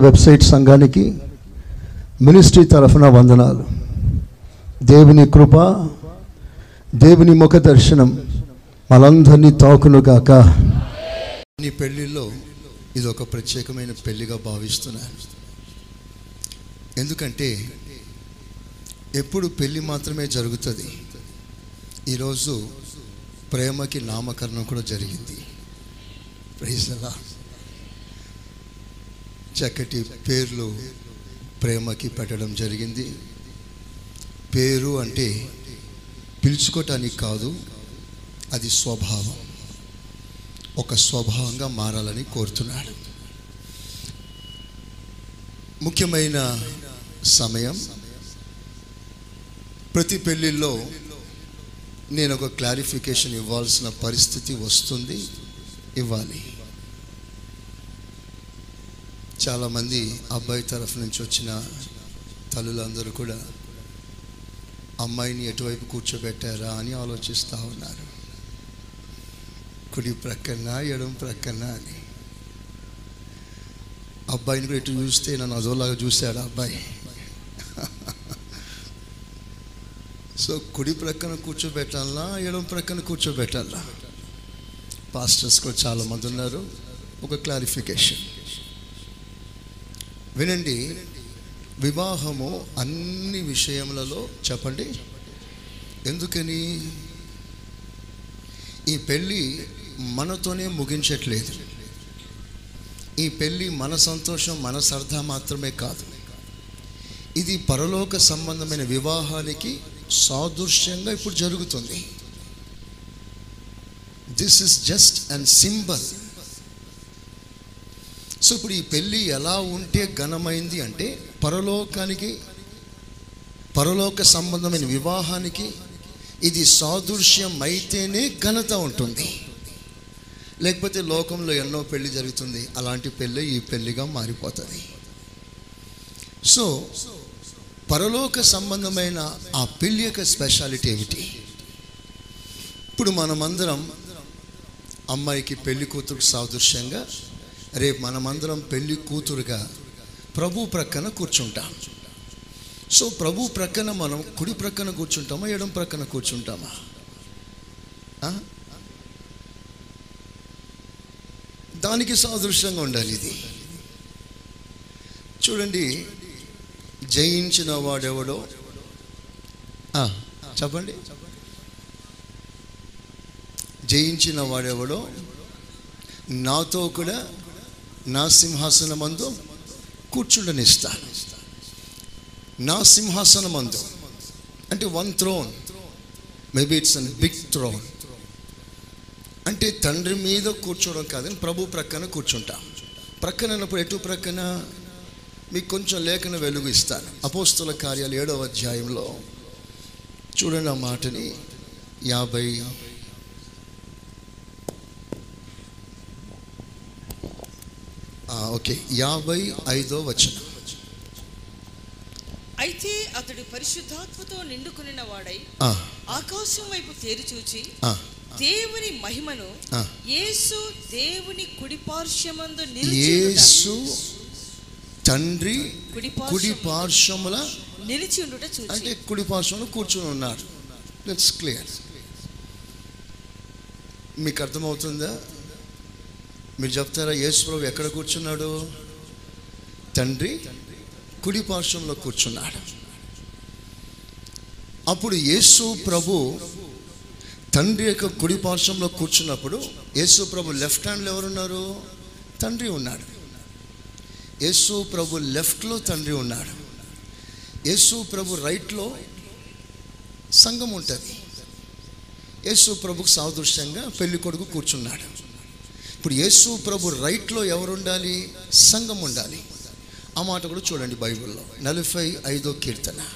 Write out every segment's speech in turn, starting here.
Website సంఘానికి ministry తరఫున వందనాలు. దేవుని కృప దేవుని ముఖ దర్శనం మనందరినీ తాకునుగాక నీ పెళ్ళిలో ఇది ఒక ప్రత్యేకమైన పెళ్ళిగా భావిస్తున్నాను. ఎందుకంటే ఎప్పుడు పెళ్ళి మాత్రమే జరుగుతుంది. ఈరోజు ప్రేమకి నామకరణం కూడా జరిగింది. ప్రైజ్ అలా చక్కటి పేర్లు ప్రేమకి పెట్టడం జరిగింది. పేరు అంటే పిలుచుకోవటానికి కాదు అది స్వభావం. ఒక స్వభావంగా మారాలని కోరుతున్నాడు. ముఖ్యమైన సమయం. ప్రతి పెళ్ళిళ్ళలో నేను ఒక క్లారిఫికేషన్ ఇవ్వాల్సిన పరిస్థితి వస్తుంది. ఇవ్వాలి. చాలామంది అబ్బాయి తరఫు నుంచి వచ్చిన తల్లులందరూ కూడా అమ్మాయిని ఎటువైపు కూర్చోబెట్టారా? అని ఆలోచిస్తూ ఉన్నారు. కుడి ప్రక్కన? ఎడం ప్రక్కన? అని. అబ్బాయిని కూడా ఎటు చూస్తే నన్ను అదోలాగా చూశాడు అబ్బాయి? సో కుడి ప్రక్కన కూర్చోబెట్టాలా ఎడం ప్రక్కన కూర్చోబెట్టాలా పాస్టర్స్ కూడా చాలామంది ఉన్నారు. ఒక క్లారిఫికేషన్. వినండి. వివాహము అన్ని విషయములలో చెప్పండి. ఎందుకని? ఈ పెళ్ళి మనతోనే ముగించట్లేదు. ఈ పెళ్ళి మన సంతోషం మన సరదా మాత్రమే కాదు. ఇది పరలోక సంబంధమైన వివాహానికి సాదృశ్యంగా ఇప్పుడు జరుగుతుంది. This is just and symbol so ఇప్పుడు ఈ పెళ్ళి ఎలా ఉంటే ఘనమైంది అంటే పరలోకానికి పరలోక సంబంధమైన వివాహానికి ఇది సాదృశ్యం అయితేనే ఘనత ఉంటుంది. లేకపోతే లోకంలో ఎన్నో పెళ్ళి జరుగుతుంది అలాంటి పెళ్ళి ఈ పెళ్ళిగా మారిపోతుంది. సో పరలోక సంబంధమైన ఆ పెళ్ళి యొక్క స్పెషాలిటీ ఏమిటి? ఇప్పుడు మనమందరం అమ్మాయికి పెళ్ళి కూతురు సాదృశ్యంగా రేపు మనమందరం పెళ్ళి కూతురుగా ప్రభు ప్రక్కన కూర్చుంటాం. సో ప్రభు ప్రక్కన మనం కుడి ప్రక్కన కూర్చుంటామా ఎడం ప్రక్కన కూర్చుంటామా? దానికి సాదృశ్యంగా ఉండాలి ఇది. చూడండి జయించిన వాడెవడో? చెప్పండి. జయించిన వాడెవడో? నాతో కూడా నా సింహాసనమందు కూర్చుండనిస్తాను నా సింహాసనమందు అంటే one throne maybe it's an big throne అంటే తండ్రి మీద కూర్చోవడం కాదని ప్రభు ప్రక్కన కూర్చుంటాం. ప్రక్కన అన్నప్పుడు ఎటు ప్రక్కన? మీకు కొంచెం లేఖన వెలుగు ఇస్తాను. అపోస్తుల కార్యాలు ఏడవ అధ్యాయంలో. చూడండి ఆ మాటని. యాభై ఆ, ఓకే యాభై ఐదో వచనం. అయితే అతడు పరిశుద్ధాత్మతో నిండుకునిన వాడై ఆకాశం వైపు తేరి చూచి దేవుని మహిమను. యేసు దేవుని కుడిపార్శ్వమందు యేసు తండ్రి కుడి కుడి పార్శ్వము పార్శ్వముల నిలిచి ఉండుట చూచి. అంటే కుడి పార్శ్వంలో కూర్చుని ఉన్నాడు లెట్స్ క్లియర్ మీకు అర్థమవుతుందా? మీరు చెప్తారా యేసు ప్రభు ఎక్కడ కూర్చున్నాడు? తండ్రి కుడి పార్శ్వంలో కూర్చున్నాడు. అప్పుడు యేసు ప్రభు తండ్రి యొక్క కుడి పార్శ్వంలో కూర్చున్నప్పుడు యేసు ప్రభు లెఫ్ట్ హ్యాండ్లో ఎవరున్నారు? తండ్రి ఉన్నాడు. యేసు ప్రభు లెఫ్ట్లో తండ్రి ఉన్నాడు. యేసు ప్రభు రైట్లో సంఘం ఉంటుంది. యేసు ప్రభుకు సాదృశ్యంగా పెళ్ళి కొడుకు కూర్చున్నాడు. ఇప్పుడు యేసు ప్రభు రైట్లో ఎవరు ఉండాలి సంఘం ఉండాలి. ఆ మాట కూడా చూడండి బైబిల్లో. నలభై ఐదో కీర్తన.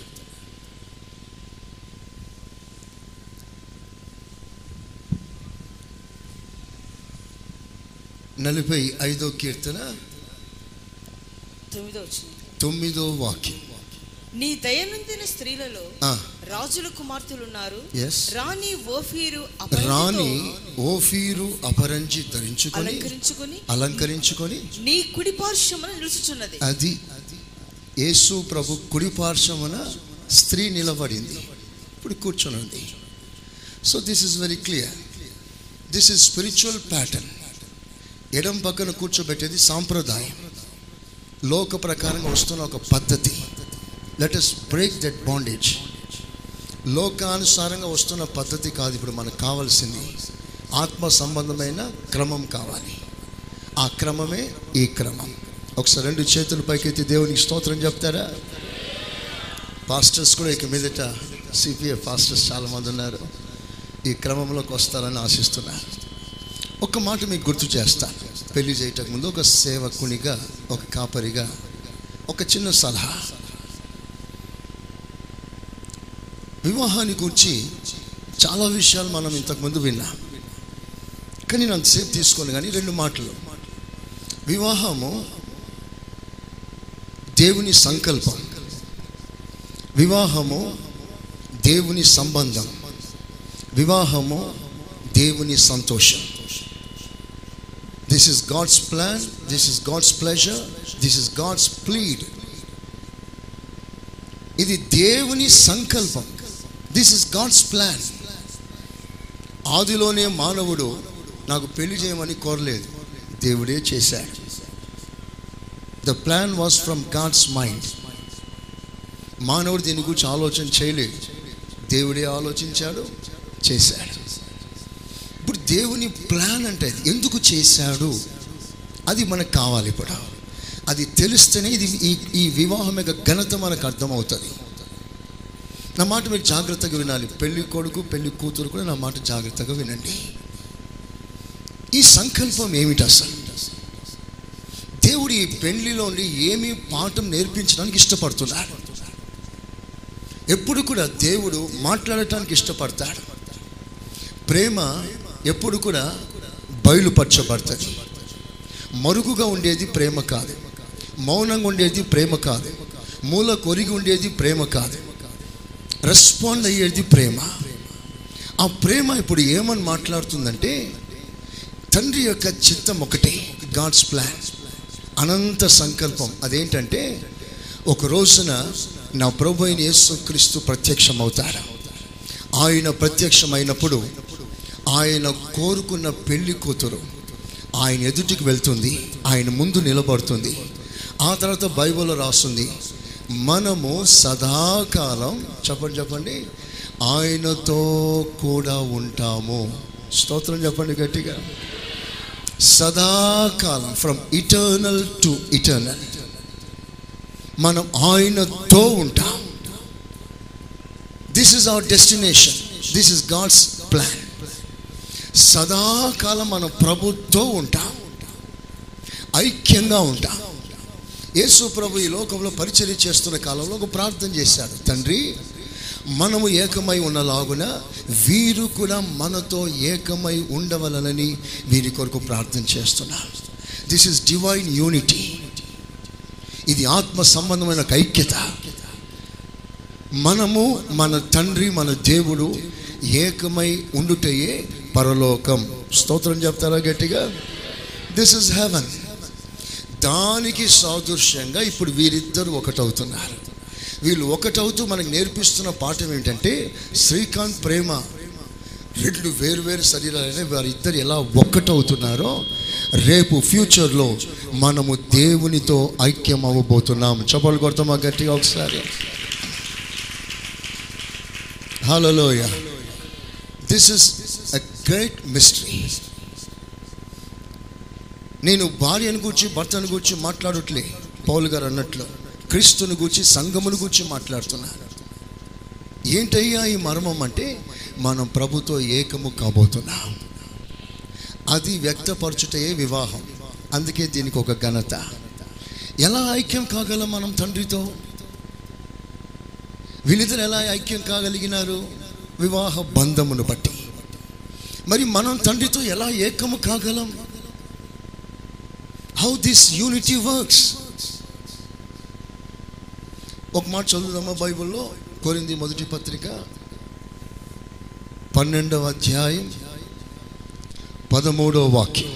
నలభై ఐదో కీర్తన. తొమ్మిదో వాక్యం. నీ దయనందిన స్త్రీలలో రాజుల కుమార్తెలు ఉన్నారు. రాణి ఓఫీరు రాణి ఓఫీరు అపరంజి ధరించుకొని అలంకరించుకొని అలంకరించుకొని నీ కుడి పార్శ్వమున నిలుచుచున్నది. అది యేసు ప్రభు కుడి పార్శ్వమున స్త్రీ నిలబడింది. ఇప్పుడు కూర్చొని ఉంది so this is very clear this is spiritual pattern ఎడం పక్కన కూర్చోబెట్టేది సాంప్రదాయం. లోక ప్రకారంగా వస్తున్న ఒక పద్ధతి. Let us break that bondage లోకానుసారంగా వస్తున్న పద్ధతి కాదు ఇప్పుడు మనకు కావాల్సింది. ఆత్మ సంబంధమైన క్రమం కావాలి. ఆ క్రమమే ఈ క్రమం. ఒకసారి రెండు చేతులు పైకెత్తి దేవునికి స్తోత్రం చెప్తారా? పాస్టర్స్ కూడా ఇక మీదట సిపిఎఫ్ పాస్టర్స్ చాలామంది ఉన్నారు. ఈ క్రమంలోకి వస్తారని ఆశిస్తున్నారు ఒక మాట మీకు గుర్తు చేస్తాను పెళ్ళి చేయటం ముందు ఒక సేవకునిగా ఒక కాపరిగా ఒక చిన్న సలహా. వివాహాన్ని గురించి చాలా విషయాలు మనం ఇంతకుముందు విన్నాం. కానీ నేను అంతసేపు తీసుకోను కానీ రెండు మాటలు. వివాహము దేవుని సంకల్పం. వివాహము దేవుని సంబంధం. వివాహము దేవుని సంతోషం. This is God's plan this is God's pleasure this is God's plead ఇది దేవుని సంకల్పం. దిస్ ఇస్ గాడ్స్ ప్లాన్ ఆదిలోనే మానవుడు నాకు పెళ్ళి చేయమని కోరలేదు. దేవుడే చేశాడు. The plan was from God's mind మానవుడు దీని గురించి ఆలోచన చేయలేదు. దేవుడే ఆలోచించాడు చేశాడు. ఇప్పుడు దేవుని ప్లాన్ అంటే ఎందుకు చేశాడు? అది మనకు కావాలి ఇప్పుడు. అది తెలిస్తేనే ఇది ఈ ఈ వివాహం యొక్క ఘనత మనకు అర్థమవుతుంది. నా మాట మీరు జాగ్రత్తగా వినాలి. పెళ్ళి కొడుకు పెళ్ళి కూతురు కూడా నా మాట జాగ్రత్తగా వినండి. ఈ సంకల్పం ఏమిటి అసలు? దేవుడు ఈ పెళ్ళిలోని ఏమి పాఠం నేర్పించడానికి ఇష్టపడుతున్నాడు. ఎప్పుడు కూడా దేవుడు మాట్లాడటానికి ఇష్టపడతాడు. ప్రేమ ఎప్పుడు కూడా బయలుపరచబడుతుంది. మరుగుగా ఉండేది ప్రేమ కాదు. మౌనంగా ఉండేది ప్రేమ కాదు. మూల కొరిగి ఉండేది ప్రేమ కాదు. రెస్పాండ్ అయ్యేది ప్రేమ. ఆ ప్రేమ ఇప్పుడు ఏమని మాట్లాడుతుందంటే తండ్రి యొక్క చిత్తం ఒకటే గాడ్స్ ప్లాన్ అనంత సంకల్పం. అదేంటంటే ఒక రోజున నా ప్రభు అయిన యేసుక్రీస్తు ప్రత్యక్షమవుతాడు? ఆయన ప్రత్యక్షమైనప్పుడు ఆయన కోరుకున్న పెళ్ళి కూతురు ఆయన ఎదుటికి వెళ్తుంది ఆయన ముందు నిలబడుతుంది ఆ తర్వాత బైబిల్లో రాస్తుంది మనము సదాకాలం చెప్పండి చెప్పండి ఆయనతో కూడా ఉంటాము. స్తోత్రం చెప్పండి గట్టిగా. సదాకాలం ఫ్రమ్ ఇటర్నల్ టు ఇటర్నల్ మనం ఆయనతో ఉంటాం. This is our destination this is God's plan సదాకాలం మనం ప్రభుతో ఉంటాం. ఐక్యంగా ఉంటాం. యేసు ప్రభు ఈ లోకంలో పరిచర్య చేస్తున్న కాలంలో ఒక ప్రార్థన చేశాడు. తండ్రి మనము ఏకమై ఉన్నలాగున వీరు కూడా మనతో ఏకమై ఉండవలనని వీరి కొరకు ప్రార్థన చేస్తున్నారు దిస్ ఇస్ డివైన్ యూనిటీ ఇది ఆత్మ సంబంధమైన ఐక్యత. మనము మన తండ్రి మన దేవుడు ఏకమై ఉండుటయే పరలోకం. స్తోత్రం చెప్తారా గట్టిగా? దిస్ ఇస్ హెవెన్ దానికి సాదృశ్యంగా ఇప్పుడు వీరిద్దరు ఒకటవుతున్నారు. వీళ్ళు ఒకటవుతూ మనకు నేర్పిస్తున్న పాఠం ఏంటంటే శ్రీకాంత్ ప్రేమ. రెండు వేరు వేరు శరీరాలైన వారిద్దరు ఎలా ఒక్కటవుతున్నారో రేపు ఫ్యూచర్లో మనము దేవునితో ఐక్యం అవ్వబోతున్నాం చెప్పలు కొడతామా గట్టిగా ఒకసారి. హలోయ this is a great mystery నేను భార్యను గురించి భర్తను గురించి మాట్లాడట్లే. పౌలు గారు అన్నట్లు క్రీస్తుని గురించి సంఘమును గురించి మాట్లాడుతున్నారు. ఏంటయ్యా ఈ మర్మం అంటే? మనం ప్రభుతో ఏకము కాబోతున్నాం. అది వ్యక్తపరచుటయే వివాహం. అందుకే దీనికి ఒక ఘనత. ఎలా ఐక్యం కాగలం మనం తండ్రితో? వీళ్ళిద్దరు ఎలా ఐక్యం కాగలిగినారు? వివాహ బంధమును బట్టి. మరి మనం తండ్రితో ఎలా ఏకము కాగలం? హౌ దిస్ యూనిటీ వర్క్స్ ఒక మాట చదువుదామా బైబిల్లో? కోరింది మొదటి పత్రిక పన్నెండవ అధ్యాయం పదమూడవ వాక్యం.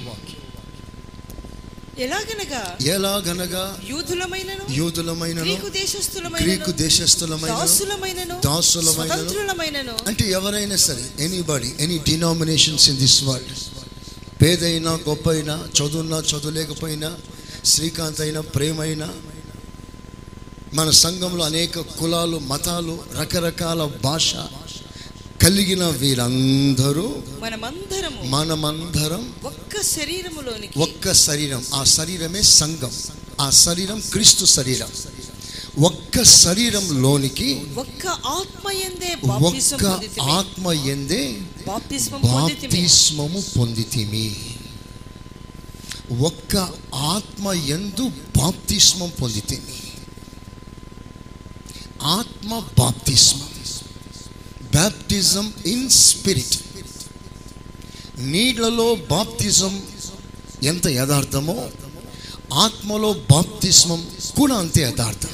ఎలాగనగా? ఎలాగనగా? యూదులమైనను? యూదులమైన గ్రీకు దేశస్థులమైనను? గ్రీకు దేశస్థులమైన దాసులమైనను? దాసులమైనను, స్వతంత్రులమైనను? అంటే ఎవరైనా సరే anybody any denominations in this world పేదైనా గొప్ప అయినా చదువున్నా చదువులేకపోయినా శ్రీకాంత్ అయినా ప్రేమైనా మన సంఘంలో అనేక కులాలు మతాలు రకరకాల భాష కలిగిన వీరందరూ మనమందరము మనమందరం ఒక్క శరీరములోనికి ఒక్క శరీరం ఆ శరీరమే సంఘం ఆ శరీరం క్రీస్తు శరీరం ఒక్క శరీరంలోనికి ఒక్క ఆత్మయందే బాప్తిసం ఒక్క. ఆత్మ ఎందే. బాప్తిస్మము పొందితిమి. ఒక్క ఆత్మ ఎందు బాప్తిస్మం పొందితిమి. ఆత్మ బాప్తిస్మం. Baptism in spirit. నీళ్ళలో బాప్తిజం ఎంత యథార్థమో ఆత్మలో బాప్తిస్మం కూడా అంతే యథార్థం.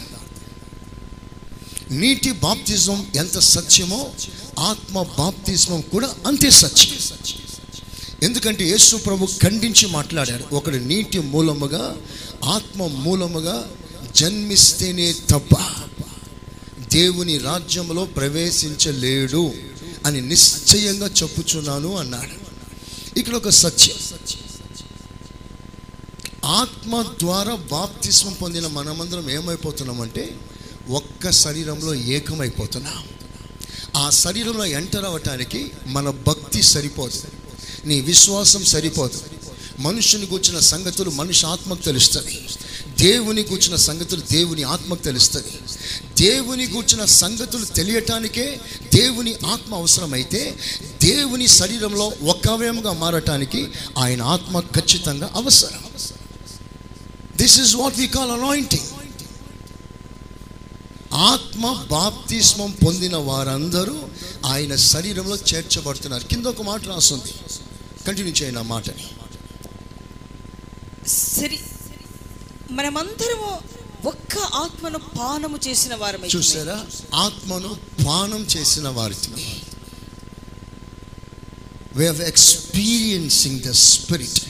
నీటి బాప్తిజం ఎంత సత్యమో ఆత్మ బాప్తిస్మం కూడా అంతే సత్యం ఎందుకంటే యేసు ప్రభు ఖండించి మాట్లాడాడు. ఒకడు నీటి మూలముగా ఆత్మ మూలముగా జన్మిస్తేనే తప్ప దేవుని రాజ్యంలో ప్రవేశించలేడు అని నిశ్చయంగా చెప్పుచున్నాను అన్నాడు. ఇక్కడ ఒక సత్యం. ఆత్మ ద్వారా బాప్తిస్మం పొందిన మనమందరం ఏమైపోతున్నామంటే ఒక్క శరీరంలో ఏకమైపోతున్నాం. ఆ శరీరంలో ఎంటర్ అవ్వటానికి మన భక్తి సరిపోదు. నీ విశ్వాసం సరిపోదు. మనుషుని కూర్చిన సంగతులు మనిషి ఆత్మకు తెలుస్తుంది. దేవుని కూర్చిన సంగతులు దేవుని ఆత్మకు తెలుస్తుంది. దేవుని కూర్చిన సంగతులు తెలియటానికే దేవుని ఆత్మ అవసరమైతే దేవుని శరీరంలో ఒక మారటానికి ఆయన ఆత్మ ఖచ్చితంగా అవసరం. This is what we call anointing ఆత్మ బాప్తిస్మం పొందిన వారందరూ ఆయన శరీరంలో చేర్చబడుతున్నారు. కింద ఒక మాట రాస్తుంది. కంటిన్యూ చేయండి ఆ మాటని. సరి మనమందరము ఒక్క ఆత్మను పానము చేసిన వారమై చూసారా? ఆత్మను పానం చేసిన వారికి way of experiencing the spirit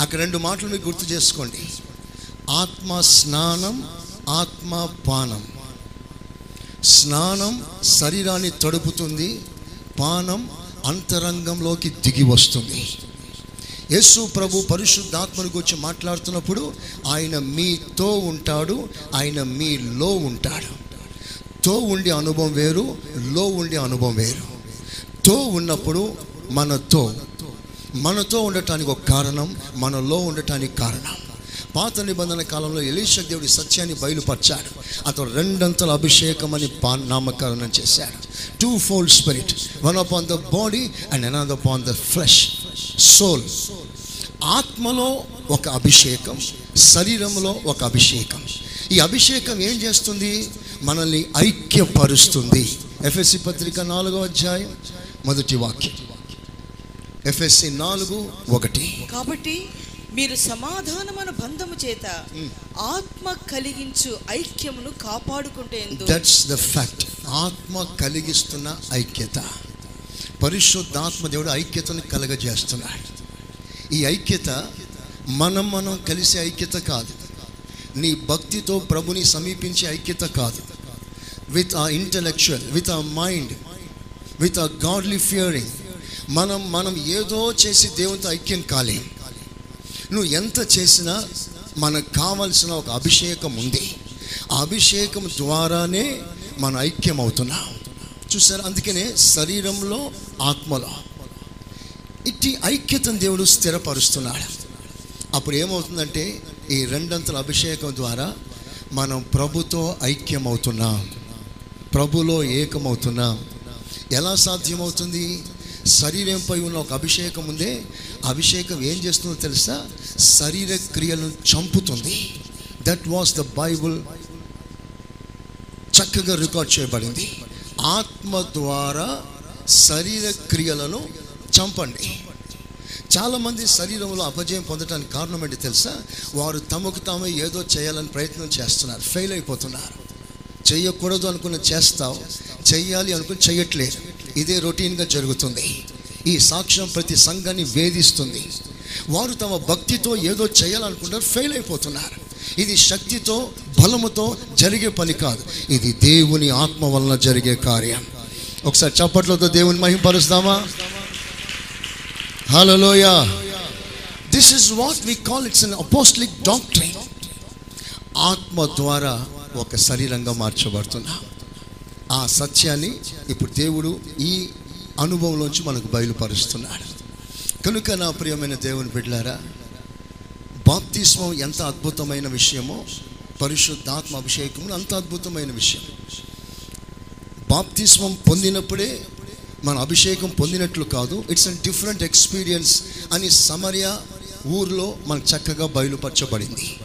అక్కడ రెండు మాటలు గుర్తు చేసుకోండి. ఆత్మ స్నానం ఆత్మ పానం స్నానం శరీరాన్ని తడుపుతుంది పానం అంతరంగంలోకి దిగి వస్తుంది. యేసు ప్రభు పరిశుద్ధాత్మను గురించి మాట్లాడుతున్నప్పుడు ఆయన మీతో ఉంటాడు ఆయన మీలో ఉంటాడు. తో ఉండే అనుభవం వేరు లో ఉండే అనుభవం వేరు. తో ఉన్నప్పుడు మనతో మనతో ఉండటానికి ఒక కారణం మనలో ఉండటానికి కారణం. పాత నిబంధన కాలంలో ఎలీష దేవుడి సత్యాన్ని బయలుపరిచాడు. అతడు రెండంతల అభిషేకం అని పా నామకరణం చేశాడు. Two fold spirit one upon the body and another on the flesh soul ఆత్మలో ఒక అభిషేకం శరీరంలో ఒక అభిషేకం. ఈ అభిషేకం ఏం చేస్తుంది? మనల్ని ఐక్యపరుస్తుంది. ఎఫ్ఎస్సి పత్రిక నాలుగో అధ్యాయం మొదటి వాక్యం. ఎఫ్ఎస్సి నాలుగు ఒకటి. కాబట్టి మీరు సమాధానమైన బంధము చేత ఆత్మ కలిగించు ఐక్యమును కాపాడుకుంటేందు దట్స్ ద ఫ్యాక్ట్ ఆత్మ కలిగిస్తున్న ఐక్యత. పరిశుద్ధాత్మ దేవుడు ఐక్యతను కలగజేస్తున్నాడు. ఈ ఐక్యత మనం మనం కలిసే ఐక్యత కాదు. నీ భక్తితో ప్రభుని సమీపించే ఐక్యత కాదు. With a intellectual with a mind with a godly fearing మనం మనం ఏదో చేసి దేవునితో ఐక్యం కాలేం. నువ్వు ఎంత చేసినా మనకు కావలసిన ఒక అభిషేకం ఉంది. ఆ అభిషేకం ద్వారానే మన ఐక్యం అవుతున్నాం చూసారు? అందుకనే శరీరంలో ఆత్మలో ఇట్టి ఐక్యతను దేవుడు స్థిరపరుస్తున్నాడు. అప్పుడు ఏమవుతుందంటే ఈ రెండంతల అభిషేకం ద్వారా మనం ప్రభుతో ఐక్యమవుతున్నాం. ప్రభులో ఏకమవుతున్నాం. ఎలా సాధ్యమవుతుంది? శరీరంపై ఉన్న ఒక అభిషేకం ఉందే. అభిషేకం ఏం చేస్తుందో తెలుసా? శరీర క్రియలను చంపుతుంది. దట్ వాస్ ద బైబుల్ చక్కగా రికార్డ్ చేయబడింది. ఆత్మ ద్వారా శరీర క్రియలను చంపండి. చాలామంది శరీరంలో అపజయం పొందడానికి కారణం ఏంటి తెలుసా? వారు తమకు తామే ఏదో చేయాలని ప్రయత్నం చేస్తున్నారు. ఫెయిల్ అయిపోతున్నారు. చేయకూడదు అనుకున్న చేస్తావు. చేయాలి అనుకుని చేయట్లేదు ఇదే రొటీన్గా జరుగుతుంది. ఈ సాక్ష్యం ప్రతి సంఘాన్ని వేధిస్తుంది. వారు తమ భక్తితో ఏదో చేయాలనుకుంటారు ఫెయిల్ అయిపోతున్నారు. ఇది శక్తితో బలముతో జరిగే పని కాదు. ఇది దేవుని ఆత్మ వలన జరిగే కార్యం. ఒకసారి చప్పట్లతో దేవుని మహింపరుస్తామా? హలోయ this is what we call it's an apostolic doctrine ఆత్మ ద్వారా ఒక శరీరంగా మార్చబడుతున్నాం. ఆ సత్యాన్ని ఇప్పుడు దేవుడు ఈ అనుభవంలోంచి మనకు బయలుపరుస్తున్నాడు. కనుక నా ప్రియమైన దేవుని పెట్టారా బాప్తిస్మం ఎంత అద్భుతమైన విషయమో పరిశుద్ధాత్మ అభిషేకం అంత అద్భుతమైన విషయం. బాప్తిస్మం పొందినప్పుడే మన అభిషేకం పొందినట్లు కాదు ఇట్స్ అన్ డిఫరెంట్ ఎక్స్పీరియన్స్ అని సమర్య ఊర్లో మనకు చక్కగా బయలుపరచబడింది.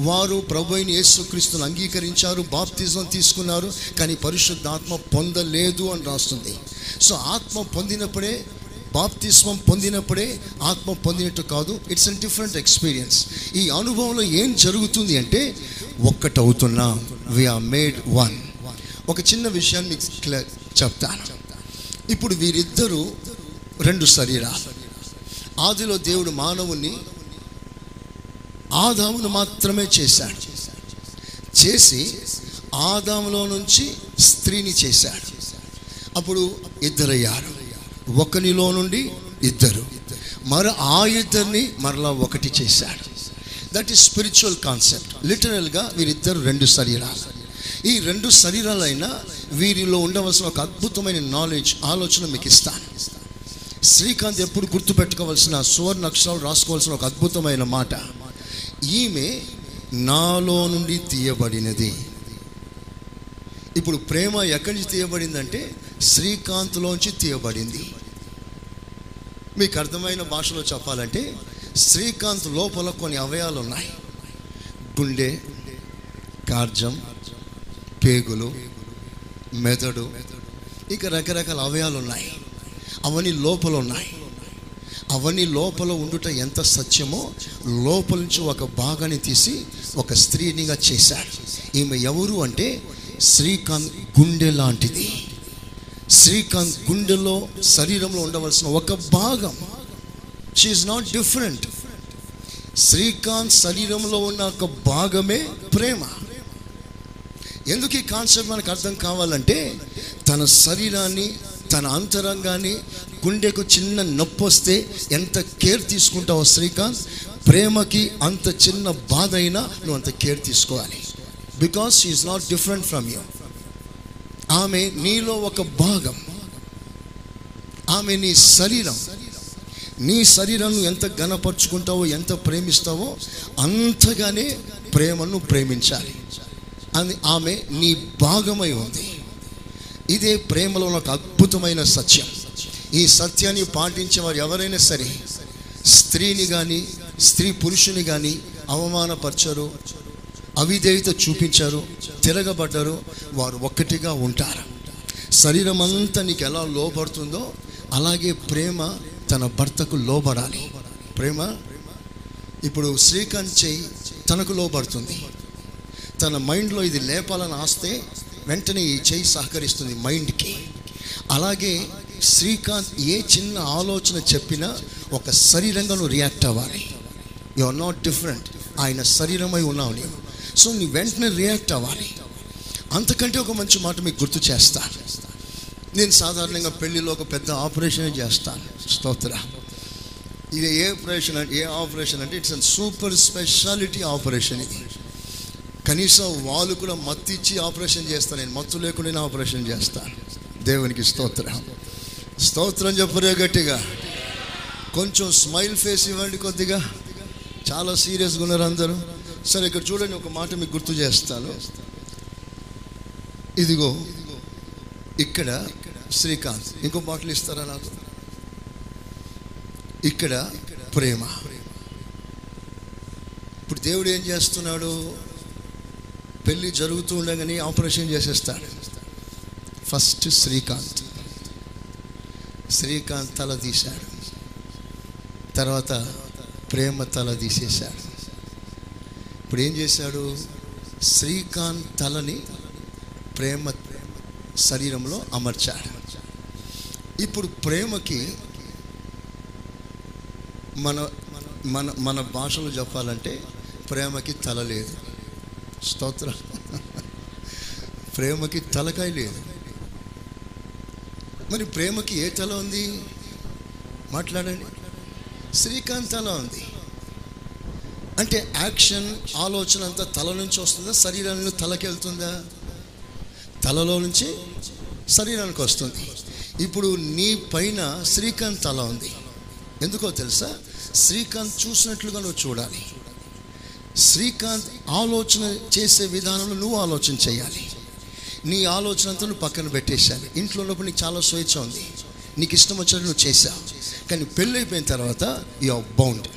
వారు ప్రభు అయిన యేసుక్రీస్తును అంగీకరించారు బాప్తిజం తీసుకున్నారు కానీ పరిశుద్ధాత్మ పొందలేదు అని రాస్తుంది. సో ఆత్మ పొందినప్పుడే బాప్తిస్మం పొందినప్పుడే ఆత్మ పొందినట్టు కాదు ఇట్స్ అన్ డిఫరెంట్ ఎక్స్పీరియన్స్ ఈ అనుభవంలో ఏం జరుగుతుంది అంటే ఒక్కటవుతున్నాం వీఆర్ మేడ్ వన్ ఒక చిన్న విషయాన్ని మీకు చెప్తాను. ఇప్పుడు వీరిద్దరూ రెండు శరీరాలు. ఆదిలో దేవుడు మానవుని ఆదామును మాత్రమే చేశాడు. చేసి ఆదాములో నుంచి స్త్రీని చేశాడు. అప్పుడు ఇద్దరయ్యారు. ఒకనిలో నుండి ఇద్దరు. మరి ఆ ఇద్దరిని మరలా ఒకటి చేశాడు. దట్ ఈస్ స్పిరిచువల్ కాన్సెప్ట్ లిటరల్గా వీరిద్దరు రెండు శరీరాలు. ఈ రెండు శరీరాలైనా వీరిలో ఉండవలసిన ఒక అద్భుతమైన నాలెడ్జ్ ఆలోచన మీకు ఇస్తాను. శ్రీకాంత్ ఎప్పుడు గుర్తుపెట్టుకోవాల్సిన సువర్ణ అక్షరాలు రాసుకోవాల్సిన ఒక అద్భుతమైన మాట. ఈమె నాలో నుండి తీయబడినది. ఇప్పుడు ప్రేమ ఎక్కడి నుంచి తీయబడిందంటే శ్రీకాంత్లోంచి తీయబడింది. మీకు అర్థమైన భాషలో చెప్పాలంటే శ్రీకాంత్ లోపల కొన్ని అవయాలు ఉన్నాయి గుండె కార్జం పేగులు మెదడు ఇక రకరకాల అవయాలు ఉన్నాయి అవన్నీ లోపల ఉన్నాయి అవన్నీ లోపల ఉండుట ఎంత సత్యమో లోపల నుంచి ఒక భాగాన్ని తీసి ఒక స్త్రీనిగా చేశాడు. ఈమె ఎవరు అంటే శ్రీకాంత్ గుండె లాంటిది. శ్రీకాంత్ గుండెలో శరీరంలో ఉండవలసిన ఒక భాగం. షీఈ్ నాట్ డిఫరెంట్ శ్రీకాంత్ శరీరంలో ఉన్న ఒక భాగమే ప్రేమ. ఎందుకు ఈ కాన్సెప్ట్ మనకు అర్థం కావాలంటే తన శరీరాన్ని తన అంతరంగాన్ని గుండెకు చిన్న నొప్పి వస్తే ఎంత కేర్ తీసుకుంటావో శ్రీకాంత్? ప్రేమకి అంత చిన్న బాధ అయినా నువ్వు అంత కేర్ తీసుకోవాలి. Because she's not different from you ఆమె నీలో ఒక భాగం. ఆమె నీ శరీరం. నీ శరీరం ఎంత ఘనపరుచుకుంటావో ఎంత ప్రేమిస్తావో అంతగానే ప్రేమను ప్రేమించాలి. అని ఆమె నీ భాగమై ఉంది. ఇదే ప్రేమలో ఒక అద్భుతమైన సత్యం. ఈ సత్యాన్ని పాటించే వారు ఎవరైనా సరే స్త్రీని కానీ స్త్రీ పురుషుని కానీ అవమానపరచరు అవిధేయత చూపించారు తిరగబడ్డారు వారు ఒక్కటిగా ఉంటారు. శరీరం అంతా నీకు ఎలా లోపడుతుందో అలాగే ప్రేమ తన భర్తకు లోబడాలి. ప్రేమ ఇప్పుడు శ్రీకాంత్ చేయి తనకు లోబడుతుంది. తన మైండ్లో ఇది లేపాలని ఆస్తే వెంటనే ఈ చేయి సహకరిస్తుంది మైండ్కి. అలాగే శ్రీకాంత్ ఏ చిన్న ఆలోచన చెప్పినా ఒక శరీరంగా నువ్వు రియాక్ట్ అవ్వాలి. యు ఆర్ నాట్ డిఫరెంట్ ఆయన శరీరమై ఉన్నావు నీవు. సో నీ వెంటనే రియాక్ట్ అవ్వాలి. అంతకంటే ఒక మంచి మాట మీకు గుర్తు చేస్తాను నేను సాధారణంగా పెళ్ళిలో ఒక పెద్ద ఆపరేషన్ చేస్తాను. స్తోత్ర. ఇది ఏ ఆపరేషన్ అంటే ఏ ఆపరేషన్ అంటే it's an super speciality operation ఇది. కనీసం వాళ్ళు కూడా మత్తు ఇచ్చి ఆపరేషన్ చేస్తాను నేను మత్తు లేకుండా ఆపరేషన్ చేస్తాను. దేవునికి స్తోత్రం. స్తోత్రం చెప్పరే గట్టిగా. కొంచెం స్మైల్ ఫేస్ ఇవ్వండి కొద్దిగా. చాలా సీరియస్గా ఉన్నారు అందరూ. సరే ఇక్కడ చూడండి ఒక మాట మీకు గుర్తు చేస్తాను. ఇదిగో ఇక్కడ శ్రీకాంత్. ఇంకో బాటిల్ ఇస్తారా నాకు? ఇక్కడ ప్రేమ. ఇప్పుడు దేవుడు ఏం చేస్తున్నాడు? పెళ్ళి జరుగుతూ ఉండగానే ఆపరేషన్ చేసేస్తాడు. ఫస్ట్ శ్రీకాంత్. శ్రీకాంత్ తల తీశాడు. తర్వాత ప్రేమ తల తీసేశాడు. ఇప్పుడు ఏం చేశాడు? శ్రీకాంత్ తలని ప్రేమ శరీరంలో అమర్చాడు. ఇప్పుడు ప్రేమకి మన మన మన భాషలో చెప్పాలంటే ప్రేమకి తల లేదు. స్తోత్ర. ప్రేమకి తలకాయ లేదు. మరి ప్రేమకి ఏ తల ఉంది? మాట్లాడండి. శ్రీకాంత్ తల ఉంది. అంటే యాక్షన్ ఆలోచన అంతా తల నుంచి వస్తుందా? శరీరంలో తలకి వెళ్తుందా? తలలో నుంచి శరీరానికి వస్తుంది. ఇప్పుడు నీ పైన శ్రీకాంత్ తల ఉంది. ఎందుకో తెలుసా? శ్రీకాంత్ చూసినట్లుగా నువ్వు చూడాలి. శ్రీకాంత్ ఆలోచన చేసే విధానంలో నువ్వు ఆలోచన చేయాలి. నీ ఆలోచన అంతా నువ్వు పక్కన పెట్టేశాను ఇంట్లో ఉన్నప్పుడు నీకు చాలా స్వేచ్ఛ ఉంది. నీకు ఇష్టం వచ్చినట్టు నువ్వు చేసావు కానీ పెళ్ళి అయిపోయిన తర్వాత యు బౌండ్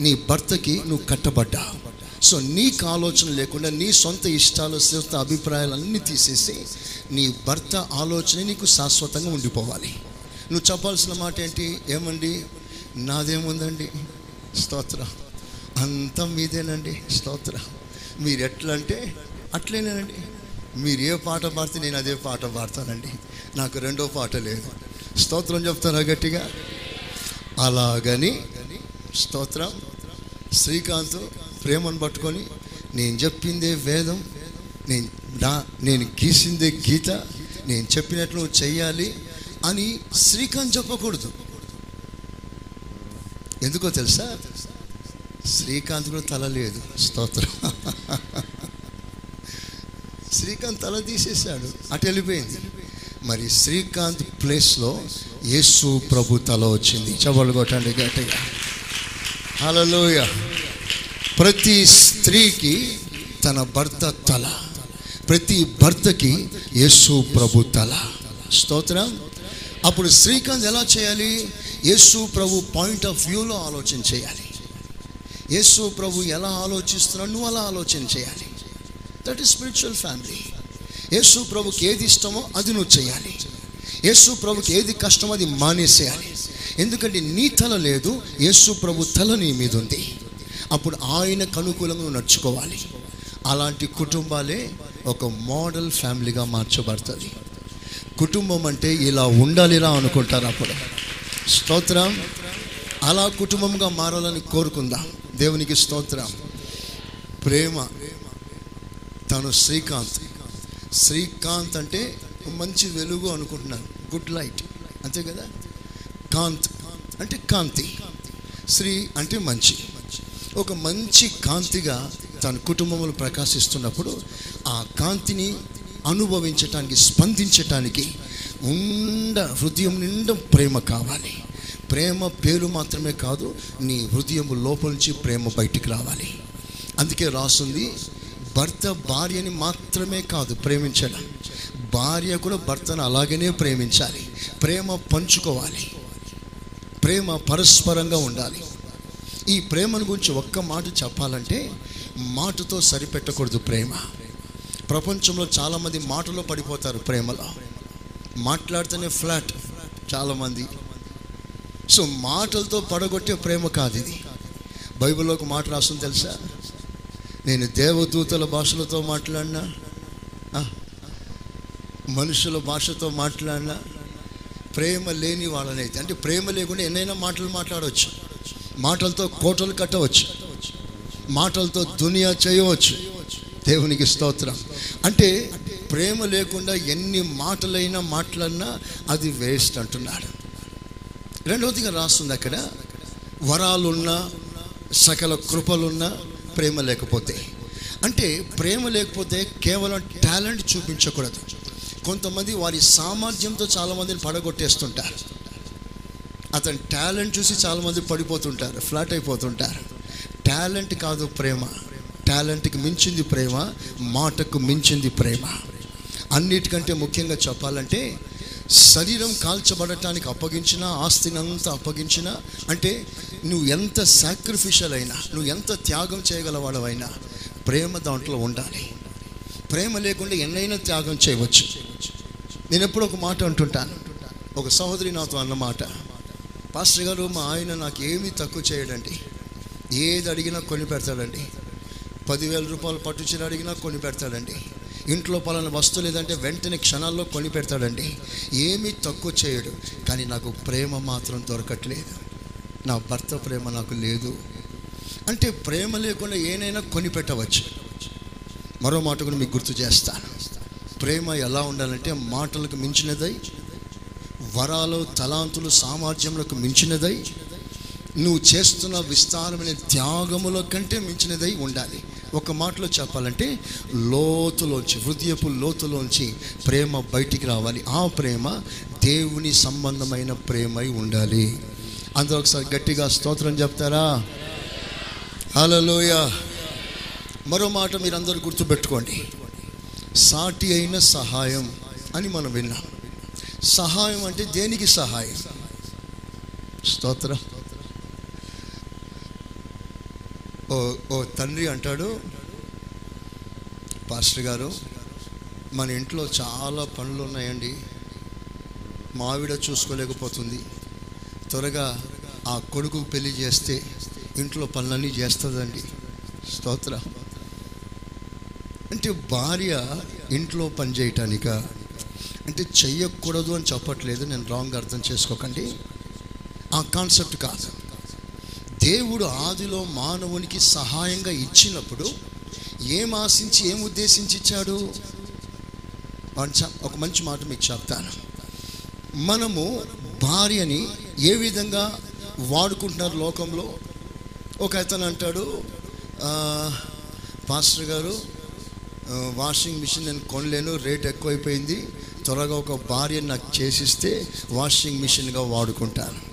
నీ భర్తకి నువ్వు కట్టబడ్డా. సో నీకు ఆలోచన లేకుండా నీ సొంత ఇష్టాలు సొంత అభిప్రాయాలన్నీ తీసేసి నీ భర్త ఆలోచన నీకు శాశ్వతంగా ఉండిపోవాలి. నువ్వు చెప్పాల్సిన మాట ఏంటి? ఏమండి? నాదేముందండి? స్తోత్రం. అంతా మీదేనండి స్తోత్ర. మీరు ఎట్లా అంటే అట్లేనేనండి. మీరు ఏ పాట పాడితే నేను అదే పాట పాడతానండి. నాకు రెండో పాట లేదు. స్తోత్రం చెప్తారా గట్టిగా? అలాగని స్తోత్రం. శ్రీకాంత్ ప్రేమను పట్టుకొని నేను చెప్పిందే వేదం నేను నా నేను గీసిందే గీత నేను చెప్పినట్లు నువ్వు చెయ్యాలి అని శ్రీకాంత్ చెప్పకూడదు. ఎందుకో తెలుసా? శ్రీకాంత్ కూడా తల లేదు. స్తోత్రం. శ్రీకాంత్ తల తీసేశాడు. అటు వెళ్ళిపోయింది. మరి శ్రీకాంత్ ప్లేస్లో యేసు ప్రభు తల వచ్చింది. చవళ్ళు కొట్టండి గట్టిగా. హలోయ ప్రతి స్త్రీకి తన భర్త తల. ప్రతి భర్తకి యేసు ప్రభు తల. స్తోత్రం. అప్పుడు శ్రీకాంత్ ఎలా చేయాలి? యేసు ప్రభు పాయింట్ ఆఫ్ వ్యూలో ఆలోచన చేయాలి. యేసు ప్రభు ఎలా ఆలోచిస్తున్నాడు? నువ్వు అలా ఆలోచన చేయాలి. దట్ ఈస్ స్పిరిచువల్ ఫ్యామిలీ యేసు ప్రభుకి ఏది ఇష్టమో అది నువ్వు చేయాలి. యేసు ప్రభుకి ఏది కష్టమో అది మానేసేయాలి. ఎందుకంటే నీ తల లేదు యేసు ప్రభు తల నీ మీద ఉంది. అప్పుడు ఆయనకు అనుకూలంగా నువ్వు నడుచుకోవాలి. అలాంటి కుటుంబాలే ఒక మోడల్ ఫ్యామిలీగా మార్చబడుతుంది. కుటుంబం అంటే ఇలా ఉండాలిరా అనుకుంటారు అప్పుడు. స్తోత్రం. అలా కుటుంబంగా మారాలని కోరుకుందాం. దేవునికి స్తోత్రం. ప్రేమ తను శ్రీకాంత్. శ్రీకాంత్ అంటే మంచి వెలుగు అనుకుంటున్నాను గుడ్ లైట్. అంతే కదా? కాంత్. అంటే కాంతి. శ్రీ అంటే మంచి. ఒక మంచి కాంతిగా తన కుటుంబంలో ప్రకాశిస్తున్నప్పుడు ఆ కాంతిని అనుభవించటానికి స్పందించటానికి ఉండ హృదయం నిండా ప్రేమ కావాలి. ప్రేమ పేరు మాత్రమే కాదు నీ హృదయం లోపల నుంచి ప్రేమ బయటికి రావాలి. అందుకే రాస్తుంది భర్త భార్యని మాత్రమే కాదు ప్రేమించడం. భార్య కూడా భర్తను అలాగనే ప్రేమించాలి. ప్రేమ పంచుకోవాలి. ప్రేమ పరస్పరంగా ఉండాలి. ఈ ప్రేమను గురించి ఒక్క మాట చెప్పాలంటే మాటతో సరిపెట్టకూడదు ప్రేమ. ప్రపంచంలో చాలామంది మాటలో పడిపోతారు ప్రేమలో. మాట్లాడితేనే ఫ్లాట్ చాలామంది. సో మాటలతో పడగొట్టే ప్రేమ కాదు ఇది. బైబిల్లో ఒక మాట రాస్తుంది తెలుసా? నేను దేవదూతల భాషలతో మాట్లాడినా మనుషుల భాషతో మాట్లాడినా ప్రేమ లేని వాళ్ళనైతే అంటే ప్రేమ లేకుండా ఎన్నైనా మాటలు మాట్లాడవచ్చు. మాటలతో కోటలు కట్టవచ్చు. మాటలతో దునియా చేయవచ్చు. దేవునికి స్తోత్రం. అంటే ప్రేమ లేకుండా ఎన్ని మాటలైనా మాట్లాడినా అది వేస్ట్ అంటున్నాడు. రెండవదిగా రాస్తుంది అక్కడ వరాలున్నా సకల కృపలున్నా ప్రేమ లేకపోతే. అంటే ప్రేమ లేకపోతే కేవలం టాలెంట్ చూపించకూడదు. కొంతమంది వారి సామర్థ్యంతో చాలామందిని పడగొట్టేస్తుంటారు. అతని టాలెంట్ చూసి చాలామంది పడిపోతుంటారు ఫ్లాట్ అయిపోతుంటారు. టాలెంట్ కాదు ప్రేమ. టాలెంట్కి మించింది ప్రేమ మాటకు మించింది ప్రేమ. అన్నిటికంటే ముఖ్యంగా చెప్పాలంటే శరీరం కాల్చబడటానికి అప్పగించిన ఆస్తిని అంతా అప్పగించిన అంటే నువ్వు ఎంత సాక్రిఫిషియల్ అయినా నువ్వు ఎంత త్యాగం చేయగలవాడవైనా ప్రేమ దాంట్లో ఉండాలి. ప్రేమ లేకుండా ఎన్నైనా త్యాగం చేయవచ్చు. నేను ఎప్పుడు ఒక మాట అంటుంటాను. ఒక సహోదరి నాతో అన్న మాట. పాస్టర్ గారు మా ఆయన నాకు ఏమీ తక్కువ చేయడండి. ఏది అడిగినా కొని పెడతాడండి. పదివేల రూపాయలు పట్టుచీర అడిగినా కొని పెడతాడండి. ఇంట్లో పలానా వస్తువు లేదంటే వెంటనే క్షణాల్లో కొని పెడతాడండి. ఏమీ తక్కువ చేయడు. కానీ నాకు ప్రేమ మాత్రం దొరకట్లేదు. నా భర్త ప్రేమ నాకు లేదు. అంటే ప్రేమ లేకుండా ఏనైనా కొని పెట్టవచ్చు. మరో మాట కూడా మీకు గుర్తు చేస్తాను. ప్రేమ ఎలా ఉండాలంటే మాటలకు మించినదై వరాలు తలాంతులు సామర్థ్యములకు మించినదై నువ్వు చేస్తున్న విస్తారమైన త్యాగముల కంటే మించినదై ఉండాలి. ఒక మాటలో చెప్పాలంటే లోతులోంచి హృదయపు లోతులోంచి ప్రేమ బయటికి రావాలి. ఆ ప్రేమ దేవుని సంబంధమైన ప్రేమై ఉండాలి. అందరూ ఒకసారి గట్టిగా స్తోత్రం చెప్తారా? హలోయ మరో మాట మీరందరూ గుర్తుపెట్టుకోండి. సాటి అయిన సహాయం అని మనం విన్నాం. సహాయం అంటే దేనికి సహాయం? స్తోత్రం. ఓ ఓ తండ్రి అంటాడు పాస్టర్ గారు మన ఇంట్లో చాలా పనులు ఉన్నాయండి. మావిడ చూసుకోలేకపోతుంది. త్వరగా ఆ కొడుకు పెళ్ళి చేస్తే ఇంట్లో పనులన్నీ చేస్తుందండి. స్తోత్ర. అంటే భార్య ఇంట్లో పని చేయటానిక? అంటే చెయ్యకూడదు అని చెప్పట్లేదు నేను రాంగ్ అర్థం చేసుకోకండి. ఆ కాన్సెప్ట్ కాదు. దేవుడు ఆదిలో మానవునికి సహాయంగా ఇచ్చినప్పుడు ఏం ఆశించి ఏం ఉద్దేశించి ఇచ్చాడు? ఒక మంచి మాట మీకు చెప్తాను. మనము భార్యని ఏ విధంగా వాడుకుంటున్నారు లోకంలో? ఒక అతను అంటాడు మాస్టర్ పాస్టర్ గారు వాషింగ్ మిషన్ నేను కొనలేను రేట్ ఎక్కువైపోయింది త్వరగా ఒక భార్యను నాకు చేసిస్తే వాషింగ్ మిషన్గా వాడుకుంటాను.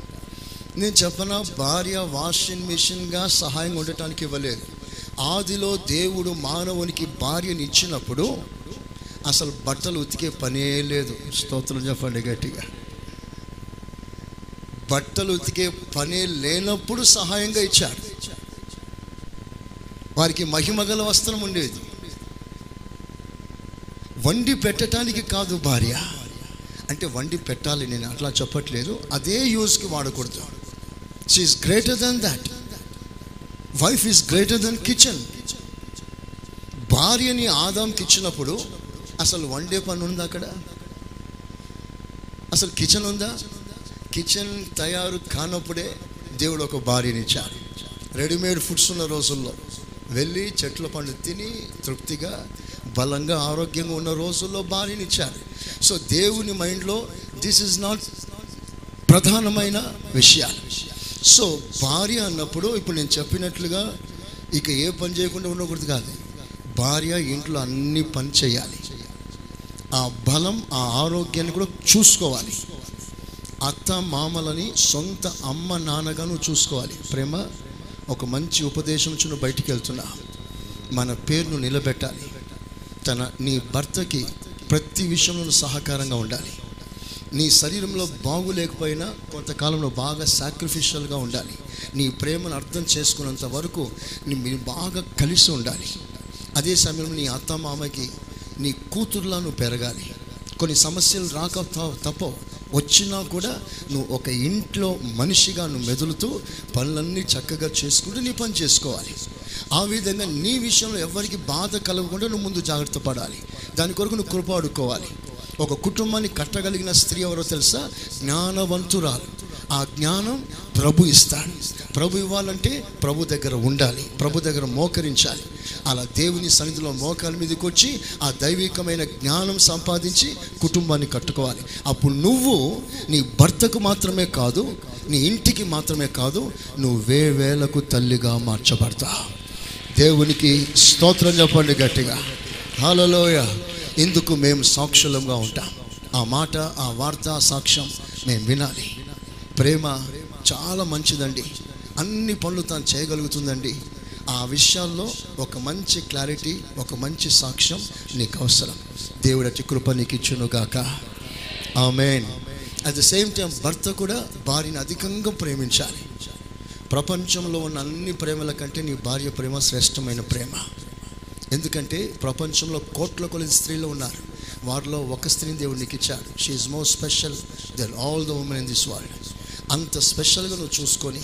నేను చెప్పనా భార్య వాషింగ్ మిషన్గా సహాయం ఉండటానికి ఇవ్వలేదు. ఆదిలో దేవుడు మానవునికి భార్యని ఇచ్చినప్పుడు అసలు బట్టలు ఉతికే పనే లేదు. స్తోత్రం చెప్పండి గట్టిగా. బట్టలు ఉతికే పనే లేనప్పుడు సహాయంగా ఇచ్చాడు. వారికి మహిమగల వస్త్రం ఉండేది. వండి పెట్టడానికి కాదు భార్య. అంటే వండి పెట్టాలి నేను అట్లా చెప్పట్లేదు. అదే యూజ్కి వాడకూడదు. She's greater than that wife is greater than kitchen భార్యని ఆదాంకి ఇచ్చినప్పుడు అసలు వన్ డే పని ఉందా అక్కడ? అసలు కిచెన్ ఉందా? కిచెన్ తయారు కానప్పుడే దేవుడు ఒక భార్యనిచ్చాడు రెడీమేడ్ ఫుడ్స్ ఉన్న రోజుల్లో వెళ్ళి చెట్ల పండు తిని తృప్తిగా బలంగా ఆరోగ్యంగా ఉన్న రోజుల్లో భార్యనిచ్చాడు సో దేవుని మైండ్లో దిస్ ఇస్ నాట్ ప్రధానమైన విషయాలు. సో భార్య అన్నప్పుడు ఇప్పుడు నేను చెప్పినట్లుగా ఇక ఏ పని చేయకుండా ఉండకూడదు కాదు. భార్య ఇంట్లో అన్ని పని చేయాలి. ఆ బలం ఆ ఆరోగ్యాన్ని కూడా చూసుకోవాలి. అత్త మామలని సొంత అమ్మ నాన్నగాను చూసుకోవాలి. ప్రేమ ఒక మంచి ఉపదేశం నుంచి బయటికి వెళ్తున్నా. మన పేరును నిలబెట్టాలి. తన నీ భర్తకి ప్రతి విషయంలో సహకారంగా ఉండాలి. నీ శరీరంలో బాగులేకపోయినా కొంతకాలంలో బాగా సాక్రిఫిషియల్గా ఉండాలి. నీ ప్రేమను అర్థం చేసుకున్నంత వరకు మీరు బాగా కలిసి ఉండాలి. అదే సమయంలో నీ అత్త మామకి నీ కూతురులా నువ్వు పెరగాలి. కొన్ని సమస్యలు రాక తప్పవు. వచ్చినా కూడా నువ్వు ఒక ఇంట్లో మనిషిగా నువ్వు మెదులుతూ పనులన్నీ చక్కగా చేసుకుంటూ నీ పని చేసుకోవాలి. ఆ విధంగా నీ విషయంలో ఎవరికి బాధ కలగకుండా నువ్వు ముందు జాగ్రత్త పడాలి. దాని కొరకు నువ్వు కృప అడుక్కోవాలి. ఒక కుటుంబాన్ని కట్టగలిగిన స్త్రీ ఎవరో తెలుసా? జ్ఞానవంతురాలు. ఆ జ్ఞానం ప్రభు ఇస్తాడు. ప్రభు ఇవ్వాలంటే ప్రభు దగ్గర ఉండాలి. ప్రభు దగ్గర మోకరించాలి. అలా దేవుని సన్నిధిలో మోకాల మీదకి వచ్చి ఆ దైవికమైన జ్ఞానం సంపాదించి కుటుంబాన్ని కట్టుకోవాలి. అప్పుడు నువ్వు నీ భర్తకు మాత్రమే కాదు నీ ఇంటికి మాత్రమే కాదు నువ్వు వేవేలకు తల్లిగా మార్చబడతావు. దేవునికి స్తోత్రం చెప్పండి గట్టిగా. హాలలోయ ఇందుకు మేము సాక్షులంగా ఉంటాం. ఆ మాట ఆ వార్త సాక్ష్యం మేము వినాలి. ప్రేమ చాలా మంచిదండి. అన్ని పనులు తాను చేయగలుగుతుందండి. ఆ విషయాల్లో ఒక మంచి క్లారిటీ ఒక మంచి సాక్ష్యం నీకు అవసరం. దేవుడు అతి కృప నీకు ఇచ్చునుగాక ఆమెన్. అట్ ద సేమ్ టైం భర్త కూడా భార్యను అధికంగా ప్రేమించాలి. ప్రపంచంలో ఉన్న అన్ని ప్రేమల కంటే నీ భార్య ప్రేమ శ్రేష్టమైన ప్రేమ. ఎందుకంటే ప్రపంచంలో కోట్ల కొలది స్త్రీలు ఉన్నారు. వారిలో ఒక స్త్రీని దేవుడు నీకు ఇచ్చాడు. She's more special than all the women in this world అంత స్పెషల్గా నువ్వు చూసుకొని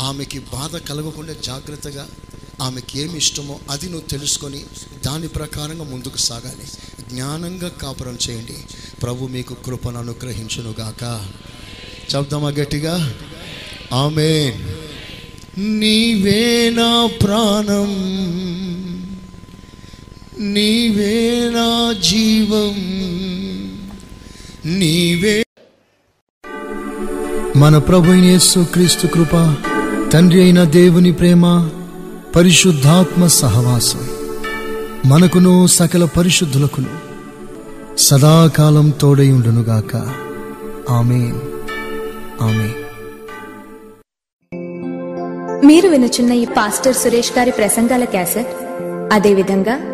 ఆమెకి బాధ కలగకుండా జాగ్రత్తగా ఆమెకి ఏమి ఇష్టమో అది నువ్వు తెలుసుకొని దాని ప్రకారంగా ముందుకు సాగాలి. జ్ఞానంగా కాపురం చేయండి. ప్రభు మీకు కృపను అనుగ్రహించునుగాక చెప్దామా గట్టిగా? ఆమె నీవే నా ప్రాణం. నీవే నా జీవం నీవే. మన ప్రభు యేసు క్రీస్తు కృప తండ్రి అయిన దేవుని ప్రేమ పరిశుద్ధాత్మ సహవాసం మనకును సకల పరిశుద్ధులకును సదాకాలం తోడై ఉండునుగాక. ఆమెన్. ఆమెన్. మీరు వినుచున్న ఈ పాస్టర్ సురేష్ గారి ప్రసంగాల క్యాసెట్ అదేవిధంగా